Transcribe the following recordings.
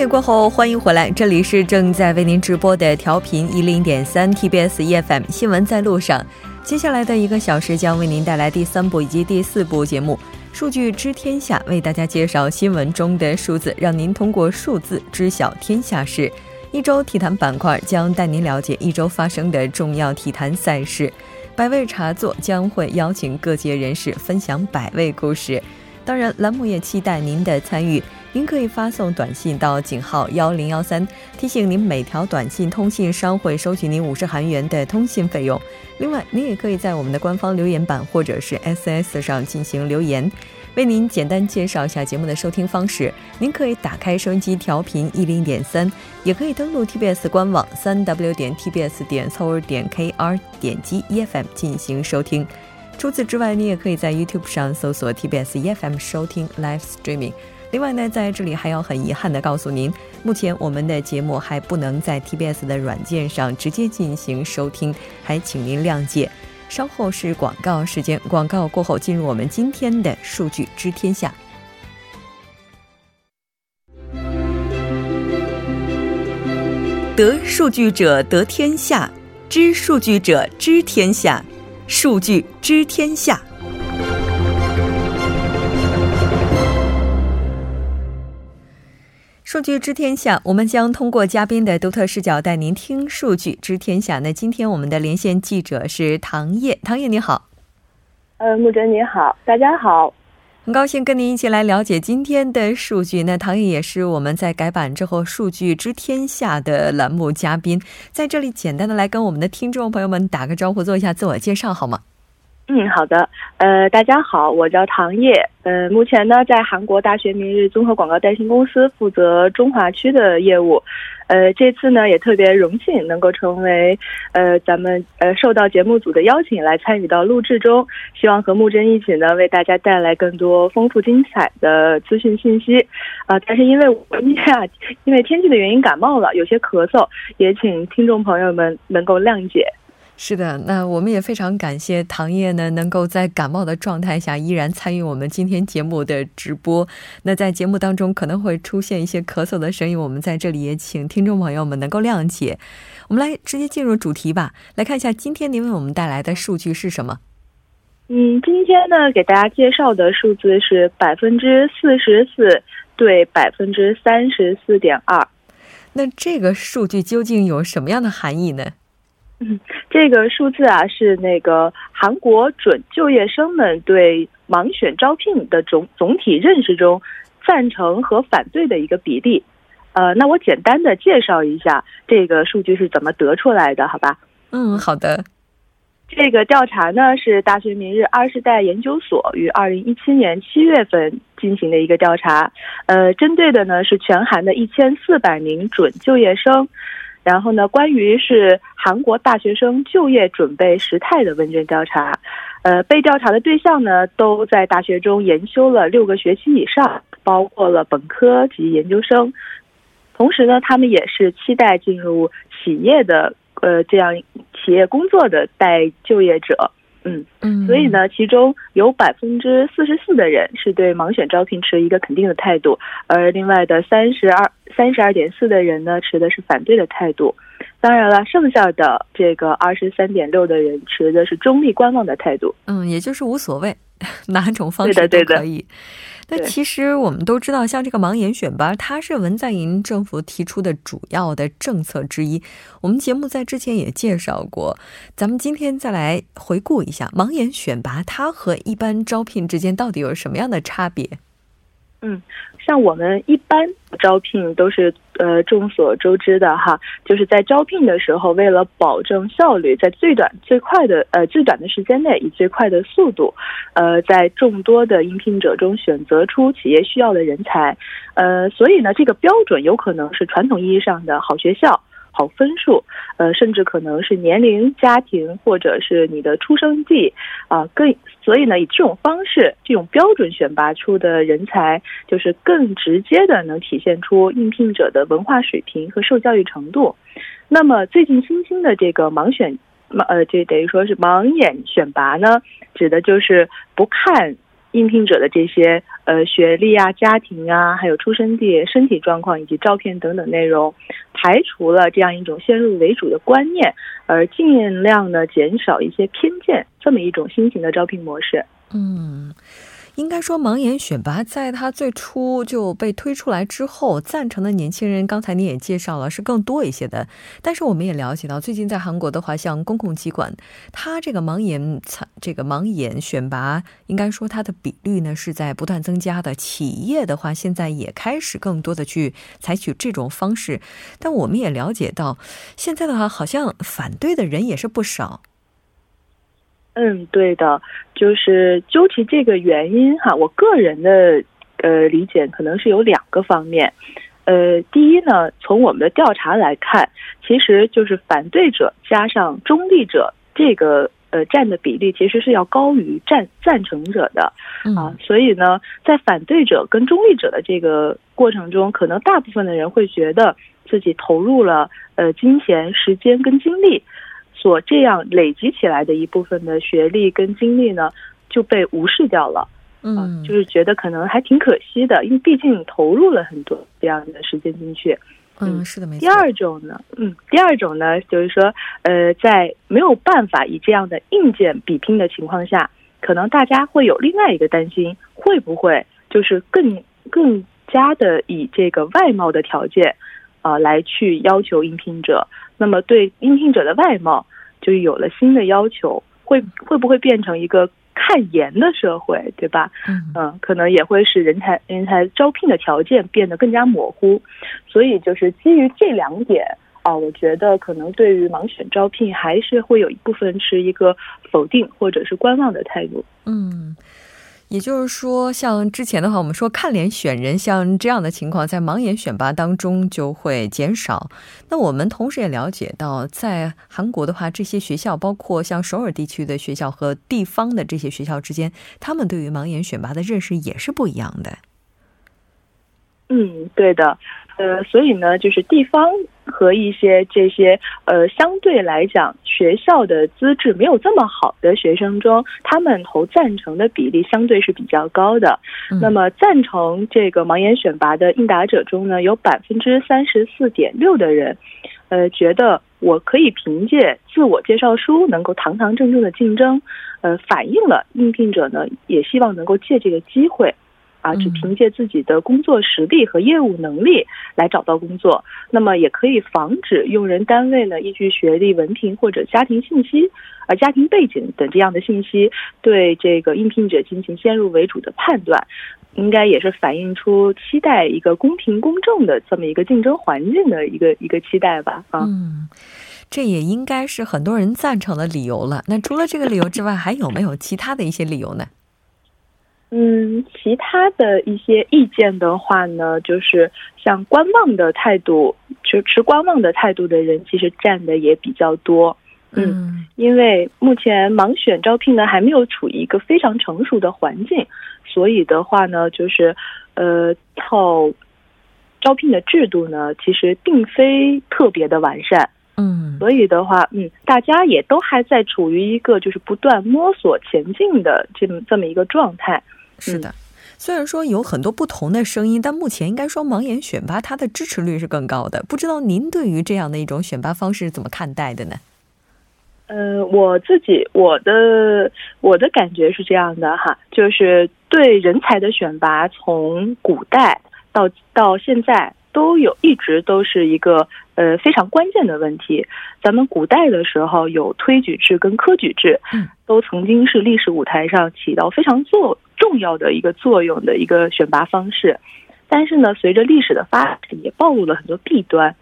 整点过后，欢迎回来，这里是正在为您直播的调频一零点三 TBS EFM 新闻在路上。接下来的一个小时将为您带来第三部以及第四部节目《数据知天下》，为大家介绍新闻中的数字，让您通过数字知晓天下事。一周体坛板块将带您了解一周发生的重要体坛赛事。百味茶座将会邀请各界人士分享百味故事。当然，栏目也期待您的参与。您可以发送短信到井号幺零幺三，提醒您每条短信通信商会收取您五十韩元的通信费用。另外，您也可以在我们的官方留言板或者是 SS 上进行留言。为您简单介绍一下节目的收听方式：您可以打开收音机调频一零点三，也可以登录 TBS 官网三 W 点 TBS 点 s o 点 KR，点击 EFM 进行收听。除此之外，你也可以在 YouTube 上搜索 TBS EFM 收听 Live Streaming。另外呢，在这里还要很遗憾的告诉您，目前我们的节目还不能在 TBS 的软件上直接进行收听，还请您谅解。稍后是广告时间，广告过后进入我们今天的数据知天下。得数据者得天下，知数据者知天下，数据知天下。数据知天下，我们将通过嘉宾的独特视角带您听数据知天下。那今天我们的连线记者是唐烨，唐烨你好。呃，木真你好，大家好，很高兴跟您一起来了解今天的数据。那唐颖也是我们在改版之后数据知天下的栏目嘉宾，在这里简单的来跟我们的听众朋友们打个招呼，做一下自我介绍好吗？嗯，好的。呃，大家好，我叫唐烨。呃，目前呢，在韩国大学明日综合广告代行公司负责中华区的业务。呃，这次呢，也特别荣幸能够成为呃咱们呃受到节目组的邀请来参与到录制中，希望和木真一起呢为大家带来更多丰富精彩的资讯信息。啊，但是因为我今天啊，因为天气的原因感冒了，有些咳嗽，也请听众朋友们能够谅解。是的，那我们也非常感谢唐烨呢，能够在感冒的状态下依然参与我们今天节目的直播。那在节目当中可能会出现一些咳嗽的声音，我们在这里也请听众朋友们能够谅解。我们来直接进入主题吧，来看一下今天您为我们带来的数据是什么？嗯，今天呢给大家介绍的数字是百分之四十四对百分之三十四点二。那这个数据究竟有什么样的含义呢？嗯，这个数字啊是那个韩国准就业生们对盲选招聘的总总体认识中赞成和反对的一个比例。呃，那我简单的介绍一下这个数据是怎么得出来的，好吧？嗯，好的。这个调查呢是大学明日二十代研究所于二零一七年七月份进行的一个调查，呃，针对的呢是全韩的一千四百名准就业生。然后呢，关于是韩国大学生就业准备时态的问卷调查，呃，被调查的对象呢都在大学中研修了六个学期以上，包括了本科及研究生。同时呢，他们也是期待进入企业的呃这样企业工作的待就业者。嗯嗯，所以呢，其中有百分之四十四的人是对盲选招聘持一个肯定的态度，而另外的三十二三十二点四的人呢，持的是反对的态度。当然了，剩下的这个二十三点六的人持的是中立观望的态度。嗯，也就是无所谓，哪种方式都可以。那其实我们都知道，像这个盲眼选拔，它是文在寅政府提出的主要的政策之一。我们节目在之前也介绍过，咱们今天再来回顾一下盲眼选拔，它和一般招聘之间到底有什么样的差别？嗯，像我们一般招聘都是呃众所周知的哈，就是在招聘的时候，为了保证效率，在最短最快的呃最短的时间内，以最快的速度，呃，在众多的应聘者中选择出企业需要的人才，呃，所以呢，这个标准有可能是传统意义上的好学校。好分数，呃，甚至可能是年龄、家庭，或者是你的出生地，啊，更所以呢，以这种方式、这种标准选拔出的人才，就是更直接的能体现出应聘者的文化水平和受教育程度。那么最近新兴的这个盲选，呃，这等于说是盲眼选拔呢，指的就是不看应聘者的这些呃学历啊、家庭啊，还有出生地、身体状况以及照片等等内容，排除了这样一种先入为主的观念，而尽量呢减少一些偏见，这么一种新型的招聘模式。嗯。应该说，盲眼选拔在它最初就被推出来之后，赞成的年轻人，刚才你也介绍了是更多一些的。但是我们也了解到，最近在韩国的话，像公共机关，它这个盲眼参这个盲眼选拔，应该说它的比率呢是在不断增加的。企业的话，现在也开始更多的去采取这种方式。但我们也了解到，现在的话，好像反对的人也是不少。嗯，对的，就是究其这个原因哈，我个人的呃理解可能是有两个方面，呃，第一呢，从我们的调查来看，其实就是反对者加上中立者这个呃占的比例其实是要高于赞赞成者的啊，所以呢，在反对者跟中立者的这个过程中，可能大部分的人会觉得自己投入了呃金钱、时间跟精力。所这样累积起来的一部分的学历跟经历呢，就被无视掉了。嗯，就是觉得可能还挺可惜的，因为毕竟投入了很多这样的时间进去。嗯，是的，没错。第二种呢，嗯，第二种呢，就是说，呃，在没有办法以这样的硬件比拼的情况下，可能大家会有另外一个担心，会不会就是更更加的以这个外貌的条件啊来去要求应聘者。那么对应聘者的外貌就有了新的要求，会会不会变成一个看颜的社会，对吧？嗯，可能也会使人才人才招聘的条件变得更加模糊。所以就是基于这两点啊，我觉得可能对于盲选招聘还是会有一部分持一个否定或者是观望的态度。嗯。也就是说，像之前的话，我们说看脸选人，像这样的情况，在盲眼选拔当中就会减少。那我们同时也了解到，在韩国的话，这些学校，包括像首尔地区的学校和地方的这些学校之间，他们对于盲眼选拔的认识也是不一样的。嗯，对的。呃，所以呢，就是地方和一些这些呃，相对来讲学校的资质没有这么好的学生中，他们投赞成的比例相对是比较高的。那么，赞成这个盲眼选拔的应答者中呢，有百分之三十四点六的人，呃，觉得我可以凭借自我介绍书能够堂堂正正的竞争，呃，反映了应聘者呢也希望能够借这个机会。啊，只凭借自己的工作实力和业务能力来找到工作，那么也可以防止用人单位呢依据学历、文凭或者家庭信息、啊家庭背景等这样的信息对这个应聘者进行先入为主的判断，应该也是反映出期待一个公平公正的这么一个竞争环境的一个一个期待吧。啊，嗯，这也应该是很多人赞成的理由了。那除了这个理由之外，还有没有其他的一些理由呢？嗯，其他的一些意见的话呢，就是像观望的态度，就持观望的态度的人，其实占的也比较多。嗯，因为目前盲选招聘呢还没有处于一个非常成熟的环境，所以的话呢，就是呃，套招聘的制度呢，其实并非特别的完善。嗯，所以的话，嗯，大家也都还在处于一个就是不断摸索前进的这么这么一个状态。是的，虽然说有很多不同的声音，但目前应该说盲眼选拔它的支持率是更高的。不知道您对于这样的一种选拔方式怎么看待的呢？呃，我自己我的我的感觉是这样的哈，就是对人才的选拔，从古代到到现在都有一直都是一个呃非常关键的问题。咱们古代的时候有推举制跟科举制，嗯，都曾经是历史舞台上起到非常作。重要的一个作用的一个选拔方式，但是呢，随着历史的发展，也暴露了很多弊端。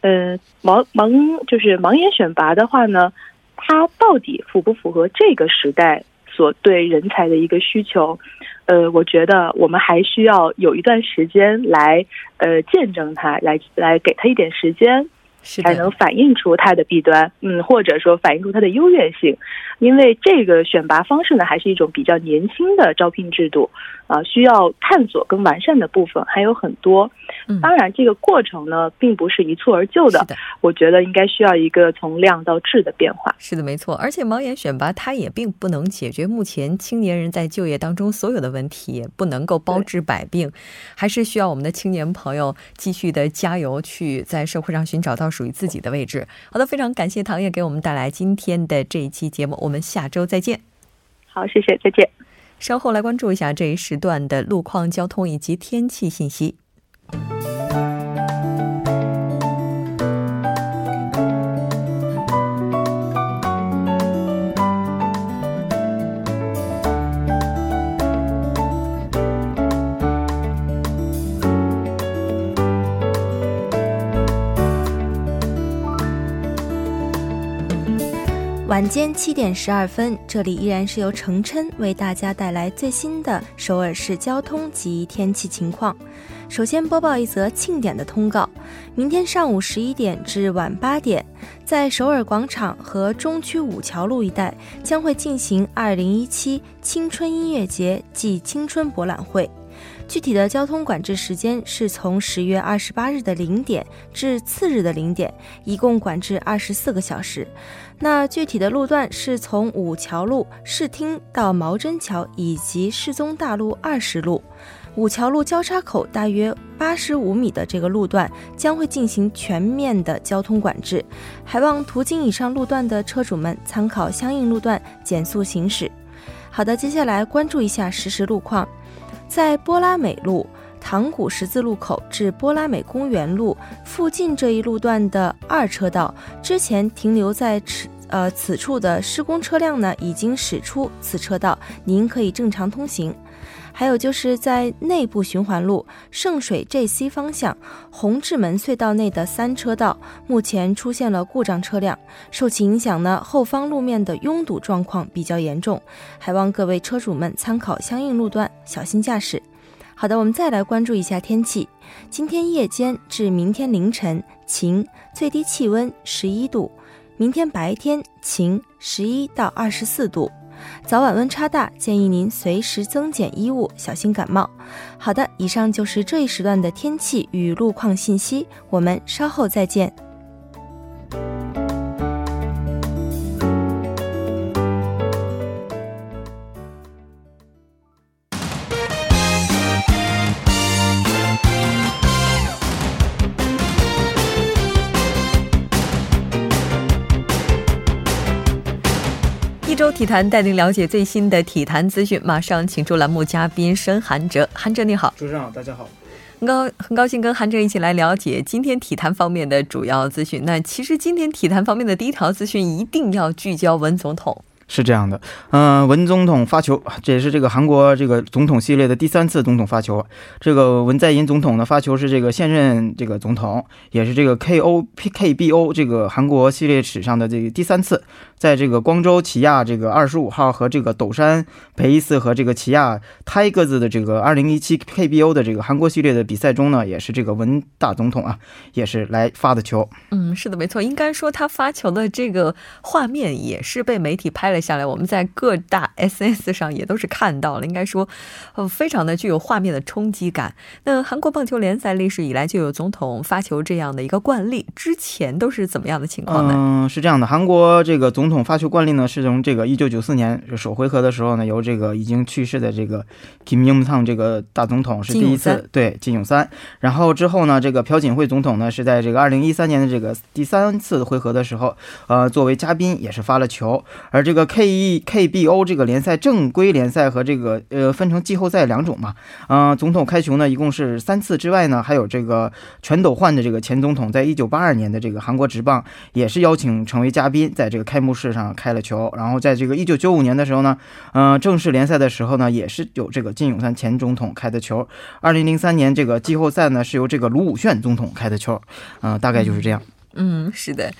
嗯，盲盲就是盲眼选拔的话呢，它到底符不符合这个时代所对人才的一个需求？呃，我觉得我们还需要有一段时间来呃见证他，来来给他一点时间，才能反映出它的弊端，嗯，或者说反映出它的优越性。因为这个选拔方式呢，还是一种比较年轻的招聘制度，啊，需要探索跟完善的部分还有很多。当然，这个过程呢，并不是一蹴而就的。是的，我觉得应该需要一个从量到质的变化。是的，没错。而且盲眼选拔它也并不能解决目前青年人在就业当中所有的问题，也不能够包治百病，还是需要我们的青年朋友继续的加油，去在社会上寻找到属于自己的位置。好的，非常感谢唐烨给我们带来今天的这一期节目，我们下周再见。好，谢谢，再见。稍后来关注一下这一时段的路况、交通以及天气信息。晚间七点十二分，这里依然是由程琛为大家带来最新的首尔市交通及天气情况。首先播报一则庆典的通告：明天上午十一点至晚八点，在首尔广场和中区五桥路一带将会进行二零一七青春音乐节暨青春博览会。具体的交通管制时间是从十月二十八日的零点至次日的零点，一共管制二十四个小时。那具体的路段是从五桥路视听到毛真桥以及世宗大路二十路。五桥路交叉口大约八十五米的这个路段将会进行全面的交通管制，还望途经以上路段的车主们参考相应路段减速行驶。好的，接下来关注一下实时路况。在波拉美路塘谷十字路口至波拉美公园路附近这一路段的二车道，之前停留在此呃此处的施工车辆呢，已经驶出此车道，您可以正常通行。还有就是在内部循环路圣水 JC 方向红志门隧道内的三车道，目前出现了故障车辆，受其影响呢，后方路面的拥堵状况比较严重，还望各位车主们参考相应路段，小心驾驶。好的，我们再来关注一下天气，今天夜间至明天凌晨晴，最低气温十一度；明天白天晴，十一到二十四度。早晚温差大，建议您随时增减衣物，小心感冒。好的，以上就是这一时段的天气与路况信息，我们稍后再见。体坛带您了解最新的体坛资讯，马上请出栏目嘉宾申韩哲。韩哲你好，主持人好，大家好，很高很高兴跟韩哲一起来了解今天体坛方面的主要资讯。那其实今天体坛方面的第一条资讯一定要聚焦文总统。是这样的，嗯，文总统发球，这也是这个韩国这个总统系列的第三次总统发球。这个文在寅总统呢发球是这个现任这个总统，也是这个 K O P K B O 这个韩国系列史上的这个第三次。在这个光州起亚这个二十五号和这个斗山培伊斯和这个起亚泰格子的这个二零一七 KBO 的这个韩国系列的比赛中呢，也是这个文大总统啊，也是来发的球。嗯，是的，没错，应该说他发球的这个画面也是被媒体拍了下来，我们在各大 SNS 上也都是看到了，应该说，呃，非常的具有画面的冲击感。那韩国棒球联赛历史以来就有总统发球这样的一个惯例，之前都是怎么样的情况呢？嗯，是这样的，韩国这个总总统发球惯例呢，是从这个一九九四年首回合的时候呢，由这个已经去世的这个金永灿这个大总统是第一次对金永三，然后之后呢，这个朴槿惠总统呢是在这个二零一三年的这个第三次回合的时候，呃，作为嘉宾也是发了球。而这个 K E K B O 这个联赛正规联赛和这个呃分成季后赛两种嘛，嗯，总统开球呢一共是三次之外呢，还有这个全斗焕的这个前总统，在一九八二年的这个韩国职棒也是邀请成为嘉宾，在这个开幕式。上开了球，然后在这个一九九五年的时候呢，嗯，正式联赛的时候呢，也是有这个金永三前总统开的球。二零零三年这个季后赛呢，是由这个卢武铉总统开的球，嗯，大概就是这样。嗯，是的。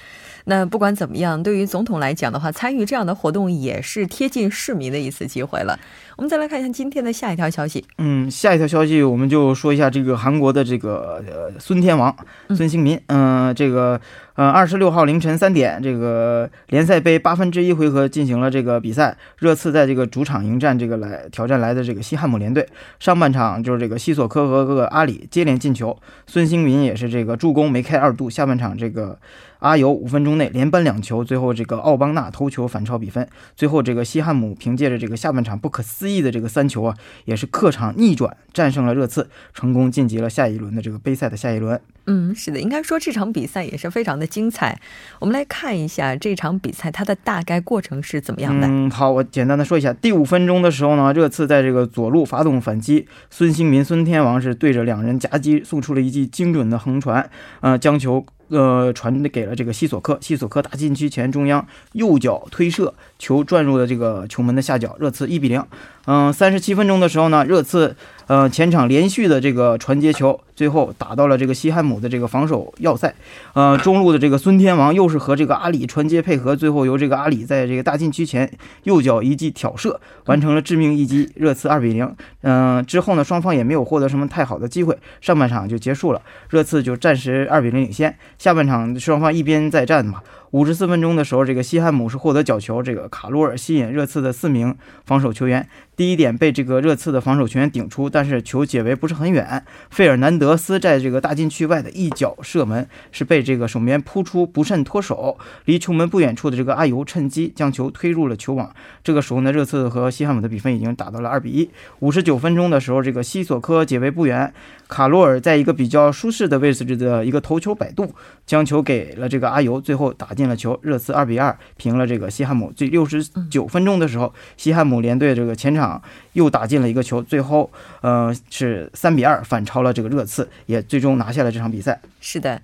那不管怎么样，对于总统来讲的话，参与这样的活动也是贴近市民的一次机会了。我们再来看一下今天的下一条消息。嗯，下一条消息我们就说一下这个韩国的这个呃孙天王孙兴民。嗯，这个。呃，二十六号凌晨三点，这个联赛杯八分之一回合进行了这个比赛。热刺在这个主场迎战这个来挑战来的这个西汉姆联队。上半场就是这个西索科和这个阿里接连进球，孙兴民也是这个助攻梅开二度。下半场这个。阿尤五分钟内连扳两球，最后这个奥邦纳头球反超比分。最后这个西汉姆凭借着这个下半场不可思议的这个三球啊，也是客场逆转战胜了热刺，成功晋级了下一轮的这个杯赛的下一轮。嗯，是的，应该说这场比赛也是非常的精彩。我们来看一下这场比赛它的大概过程是怎么样的。嗯，好，我简单的说一下，第五分钟的时候呢，热刺在这个左路发动反击，孙兴民、孙天王是对着两人夹击，送出了一记精准的横传，呃，将球。呃，传给了这个西索科，西索科打禁区前中央右脚推射，球转入了这个球门的下角，热刺一比零。嗯，三十七分钟的时候呢，热刺呃前场连续的这个传接球。最后打到了这个西汉姆的这个防守要塞，呃，中路的这个孙天王又是和这个阿里传接配合，最后由这个阿里在这个大禁区前右脚一记挑射，完成了致命一击，热刺二比零。嗯，之后呢，双方也没有获得什么太好的机会，上半场就结束了，热刺就暂时二比零领先。下半场双方一边再战嘛。五十四分钟的时候，这个西汉姆是获得角球，这个卡罗尔吸引热刺的四名防守球员，第一点被这个热刺的防守球员顶出，但是球解围不是很远。费尔南德斯在这个大禁区外的一脚射门是被这个守门员扑出，不慎脱手，离球门不远处的这个阿尤趁机将球推入了球网。这个时候呢，热刺和西汉姆的比分已经打到了二比一。五十九分钟的时候，这个西索科解围不远，卡罗尔在一个比较舒适的位置的一个头球摆渡，将球给了这个阿尤，最后打。进了球，热刺二比二平了这个西汉姆。最六十九分钟的时候，西汉姆联队这个前场又打进了一个球，最后呃是三比二反超了这个热刺，也最终拿下了这场比赛。是的。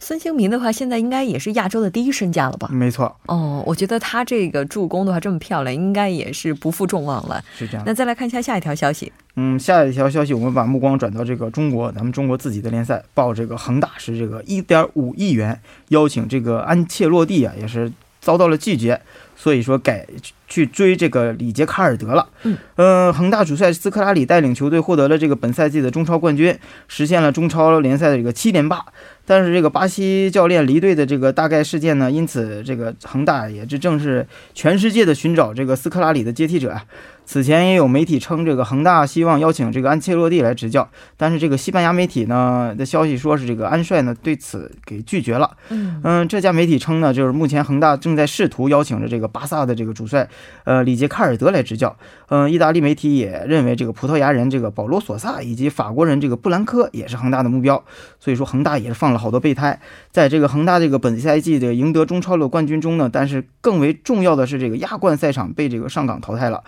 孙兴民的话，现在应该也是亚洲的第一身价了吧？没错。哦，我觉得他这个助攻的话这么漂亮，应该也是不负众望了。是这样。那再来看一下下一条消息。嗯，下一条消息，我们把目光转到这个中国，咱们中国自己的联赛，报这个恒大是这个一点五亿元邀请这个安切洛蒂啊，也是遭到了拒绝，所以说改去追这个里杰卡尔德了。嗯。呃，恒大主帅斯科拉里带领球队获得了这个本赛季的中超冠军，实现了中超联赛的这个七连霸。但是这个巴西教练离队的这个大概事件呢，因此这个恒大也这正是全世界的寻找这个斯科拉里的接替者啊。此前也有媒体称，这个恒大希望邀请这个安切洛蒂来执教，但是这个西班牙媒体呢的消息说是这个安帅呢对此给拒绝了。嗯嗯，这家媒体称呢，就是目前恒大正在试图邀请着这个巴萨的这个主帅，呃里杰卡尔德来执教。嗯，意大利媒体也认为这个葡萄牙人这个保罗索萨以及法国人这个布兰科也是恒大的目标，所以说恒大也是放了好多备胎。在这个恒大这个本赛季的赢得中超的冠军中呢，但是更为重要的是这个亚冠赛场被这个上港淘汰了。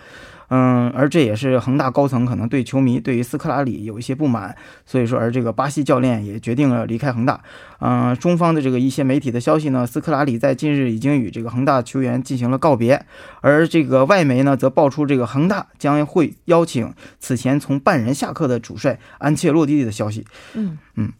嗯，而这也是恒大高层可能对球迷对于斯科拉里有一些不满，所以说，而这个巴西教练也决定了离开恒大。嗯，中方的这个一些媒体的消息呢，斯科拉里在近日已经与这个恒大球员进行了告别，而这个外媒呢则爆出这个恒大将会邀请此前从半人下课的主帅安切洛蒂的消息。嗯嗯。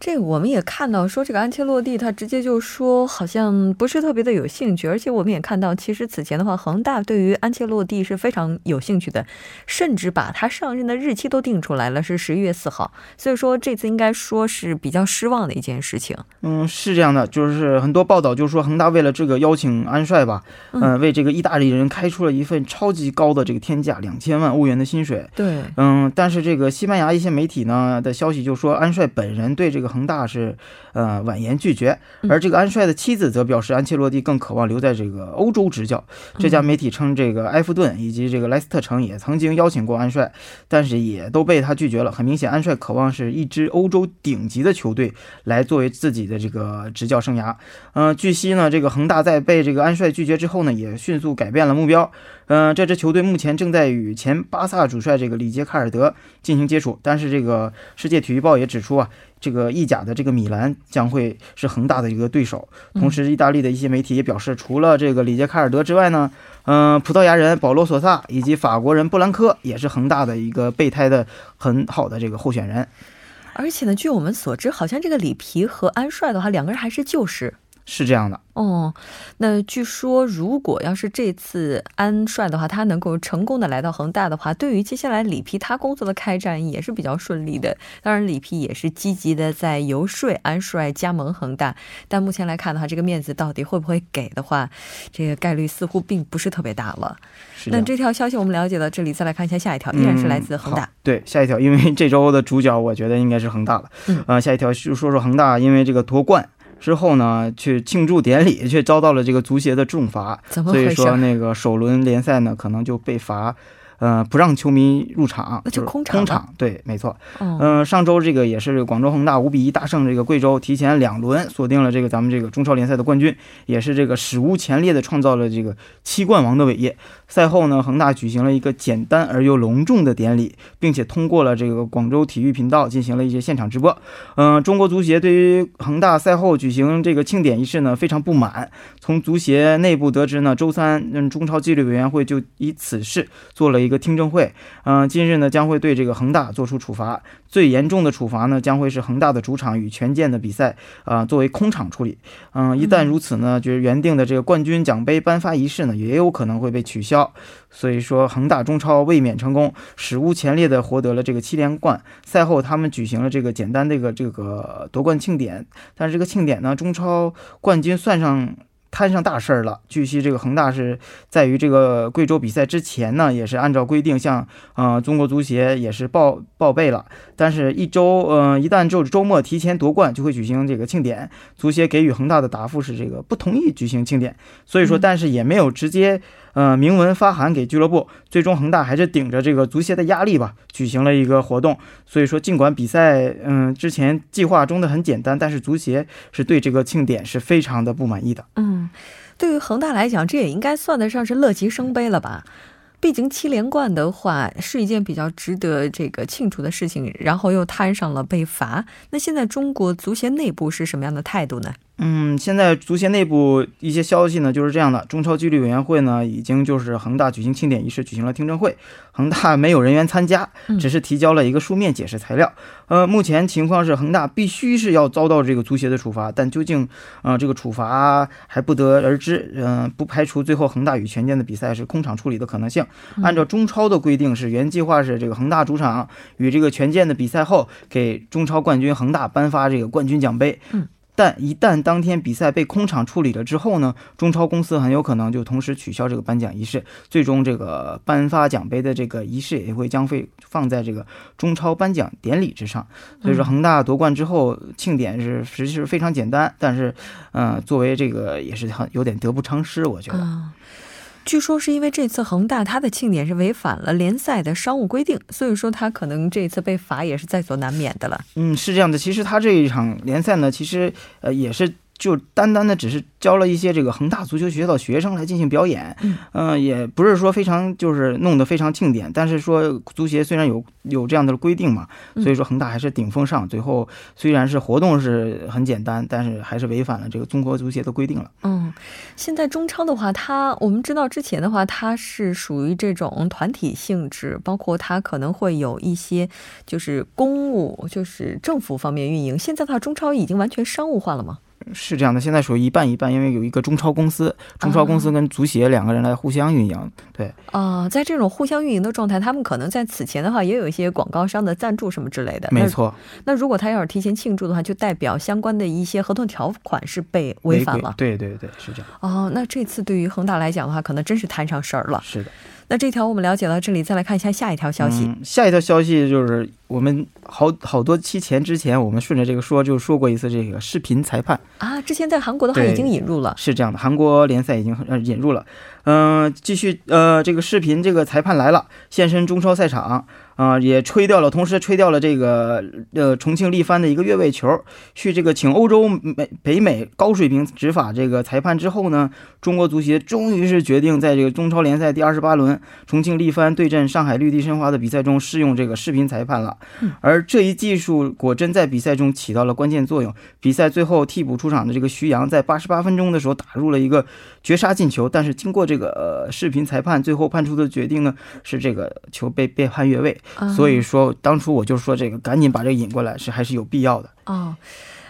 这个我们也看到，说这个安切洛蒂他直接就说好像不是特别的有兴趣，而且我们也看到，其实此前的话，恒大对于安切洛蒂是非常有兴趣的，甚至把他上任的日期都定出来了，是十一月四号。所以说这次应该说是比较失望的一件事情。嗯，是这样的，就是很多报道就说恒大为了这个邀请安帅吧，嗯，为这个意大利人开出了一份超级高的这个天价，两千万欧元的薪水。对，嗯，但是这个西班牙一些媒体呢的消息就说安帅本人对这个。恒大是，呃，婉言拒绝，而这个安帅的妻子则表示，安切洛蒂更渴望留在这个欧洲执教。这家媒体称，这个埃弗顿以及这个莱斯特城也曾经邀请过安帅，但是也都被他拒绝了。很明显，安帅渴望是一支欧洲顶级的球队来作为自己的这个执教生涯。嗯，据悉呢，这个恒大在被这个安帅拒绝之后呢，也迅速改变了目标。嗯，这支球队目前正在与前巴萨主帅这个里杰卡尔德进行接触，但是这个世界体育报也指出啊。这个意甲的这个米兰将会是恒大的一个对手，同时，意大利的一些媒体也表示，除了这个里杰卡尔德之外呢，嗯，葡萄牙人保罗索萨以及法国人布兰科也是恒大的一个备胎的很好的这个候选人。而且呢，据我们所知，好像这个里皮和安帅的话，两个人还是旧识。是这样的哦，那据说如果要是这次安帅的话，他能够成功的来到恒大的话，对于接下来里皮他工作的开展也是比较顺利的。当然，里皮也是积极的在游说安帅加盟恒大，但目前来看的话，这个面子到底会不会给的话，这个概率似乎并不是特别大了。那这条消息我们了解到这里，再来看一下下一条，依然是来自恒大。对，下一条，因为这周的主角我觉得应该是恒大了。嗯，呃，下一条就说说恒大，因为这个夺冠。之后呢，去庆祝典礼却遭到了这个足协的重罚，所以说那个首轮联赛呢，可能就被罚。呃，不让球迷入场，那就空场。空场，对，没错。嗯，上周这个也是广州恒大五比一大胜这个贵州，提前两轮锁定了这个咱们这个中超联赛的冠军，也是这个史无前例的创造了这个七冠王的伟业。赛后呢，恒大举行了一个简单而又隆重的典礼，并且通过了这个广州体育频道进行了一些现场直播。嗯，中国足协对于恒大赛后举行这个庆典仪式呢非常不满。从足协内部得知呢，周三嗯中超纪律委员会就以此事做了一。一个听证会，嗯，近日呢将会对这个恒大做出处罚，最严重的处罚呢将会是恒大的主场与权健的比赛啊作为空场处理，嗯，一旦如此呢，就是原定的这个冠军奖杯颁发仪式呢也有可能会被取消，所以说恒大中超卫冕成功，史无前例的获得了这个七连冠。赛后他们举行了这个简单的一个这个夺冠庆典，但是这个庆典呢，中超冠军算上。摊上大事儿了。据悉，这个恒大是在于这个贵州比赛之前呢，也是按照规定向呃中国足协也是报报备了。但是，一周呃一旦就周末提前夺冠，就会举行这个庆典。足协给予恒大的答复是这个不同意举行庆典，所以说，但是也没有直接。呃，明文发函给俱乐部，最终恒大还是顶着这个足协的压力吧，举行了一个活动。所以说，尽管比赛嗯之前计划中的很简单，但是足协是对这个庆典是非常的不满意的。嗯，对于恒大来讲，这也应该算得上是乐极生悲了吧？毕竟七连冠的话是一件比较值得这个庆祝的事情，然后又摊上了被罚。那现在中国足协内部是什么样的态度呢？嗯，现在足协内部一些消息呢，就是这样的。中超纪律委员会呢，已经就是恒大举行庆典仪式，举行了听证会。恒大没有人员参加，只是提交了一个书面解释材料。呃，目前情况是恒大必须是要遭到这个足协的处罚，但究竟，呃，这个处罚还不得而知。嗯，不排除最后恒大与权健的比赛是空场处理的可能性。按照中超的规定，是原计划是这个恒大主场与这个权健的比赛后，给中超冠军恒大颁发这个冠军奖杯。嗯。但一旦当天比赛被空场处理了之后呢，中超公司很有可能就同时取消这个颁奖仪式，最终这个颁发奖杯的这个仪式也会将会放在这个中超颁奖典礼之上。所以说，恒大夺冠之后庆典是实际是非常简单，但是，嗯，作为这个也是很有点得不偿失，我觉得。据说是因为这次恒大他的庆典是违反了联赛的商务规定，所以说他可能这次被罚也是在所难免的了。嗯，是这样的。其实他这一场联赛呢，其实呃也是。就单单的只是教了一些这个恒大足球学校的学生来进行表演，嗯，也不是说非常就是弄得非常庆典，但是说足协虽然有有这样的规定嘛，所以说恒大还是顶风上，最后虽然是活动是很简单，但是还是违反了这个中国足协的规定了。嗯，现在中超的话，它我们知道之前的话，它是属于这种团体性质，包括它可能会有一些就是公务，就是政府方面运营。现在的话，中超已经完全商务化了吗？是这样的，现在属于一半一半，因为有一个中超公司，中超公司跟足协两个人来互相运营。对，啊，在这种互相运营的状态，他们可能在此前的话也有一些广告商的赞助什么之类的。没错。那如果他要是提前庆祝的话，就代表相关的一些合同条款是被违反了。对对对，是这样。哦，那这次对于恒大来讲的话，可能真是摊上事儿了。是的。那这条我们了解到这里，再来看一下下一条消息。下一条消息就是我们好好多期前之前，我们顺着这个说就说过一次这个视频裁判啊。之前在韩国的话已经引入了，是这样的，韩国联赛已经呃引入了。嗯，继续呃，这个视频这个裁判来了，现身中超赛场。啊，也吹掉了，同时吹掉了这个呃重庆力帆的一个越位球。去这个请欧洲美北美高水平执法这个裁判之后呢，中国足协终于是决定在这个中超联赛第二十八轮重庆力帆对阵上海绿地申花的比赛中试用这个视频裁判了。而这一技术果真在比赛中起到了关键作用。比赛最后替补出场的这个徐阳在八十八分钟的时候打入了一个绝杀进球，但是经过这个呃视频裁判最后判出的决定呢，是这个球被被判越位。所以说，当初我就说这个，赶紧把这个引过来是还是有必要的哦。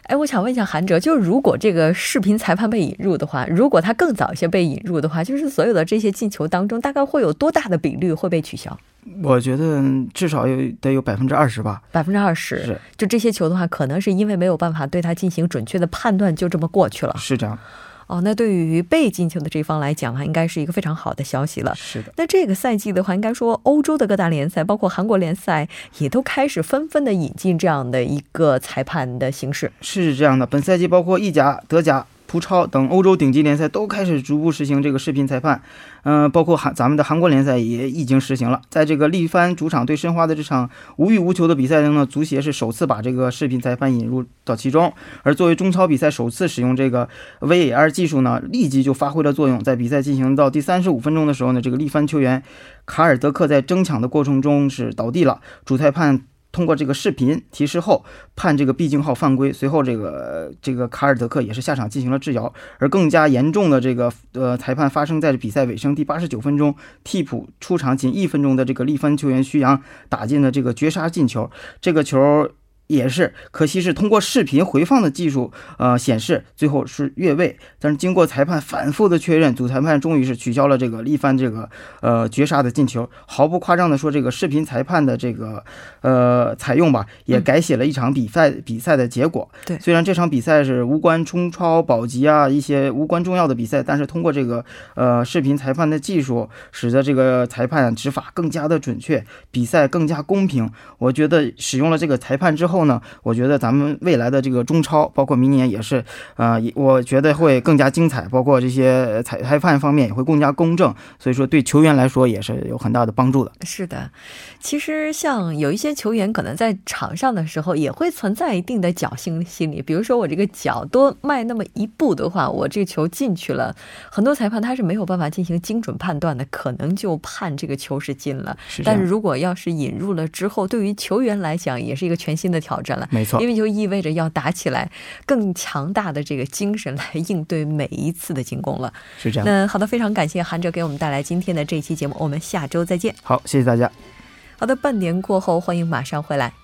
哎，我想问一下韩哲，就是如果这个视频裁判被引入的话，如果他更早一些被引入的话，就是所有的这些进球当中，大概会有多大的比率会被取消？我觉得至少有得有百分之二十吧。百分之二十是，就这些球的话，可能是因为没有办法对他进行准确的判断，就这么过去了。是这样。哦，那对于被进球的这方来讲啊，应该是一个非常好的消息了。是的。那这个赛季的话，应该说欧洲的各大联赛，包括韩国联赛，也都开始纷纷的引进这样的一个裁判的形式。是这样的，本赛季包括意甲、德甲。葡超等欧洲顶级联赛都开始逐步实行这个视频裁判，嗯，包括韩咱们的韩国联赛也已经实行了。在这个力帆主场对申花的这场无欲无求的比赛中呢，足协是首次把这个视频裁判引入到其中。而作为中超比赛首次使用这个 VAR 技术呢，立即就发挥了作用。在比赛进行到第三十五分钟的时候呢，这个力帆球员卡尔德克在争抢的过程中是倒地了，主裁判。通过这个视频提示后判这个毕竟号犯规，随后这个这个卡尔德克也是下场进行了治疗，而更加严重的这个呃裁判发生在比赛尾声第八十九分钟，替补出场仅一分钟的这个力帆球员徐阳打进了这个绝杀进球，这个球。也是，可惜是通过视频回放的技术，呃，显示最后是越位。但是经过裁判反复的确认，主裁判终于是取消了这个力帆这个呃绝杀的进球。毫不夸张的说，这个视频裁判的这个呃采用吧，也改写了一场比赛比赛的结果。对，虽然这场比赛是无关冲超保级啊一些无关重要的比赛，但是通过这个呃视频裁判的技术，使得这个裁判执法更加的准确，比赛更加公平。我觉得使用了这个裁判之后。后呢？我觉得咱们未来的这个中超，包括明年也是，呃，我觉得会更加精彩。包括这些裁裁判方面也会更加公正，所以说对球员来说也是有很大的帮助的。是的，其实像有一些球员可能在场上的时候也会存在一定的侥幸心理，比如说我这个脚多迈那么一步的话，我这个球进去了，很多裁判他是没有办法进行精准判断的，可能就判这个球是进了。但是如果要是引入了之后，对于球员来讲也是一个全新的。挑战了，没错，因为就意味着要打起来更强大的这个精神来应对每一次的进攻了，是这样。那好的，非常感谢韩哲给我们带来今天的这一期节目，我们下周再见。好，谢谢大家。好的，半年过后，欢迎马上回来。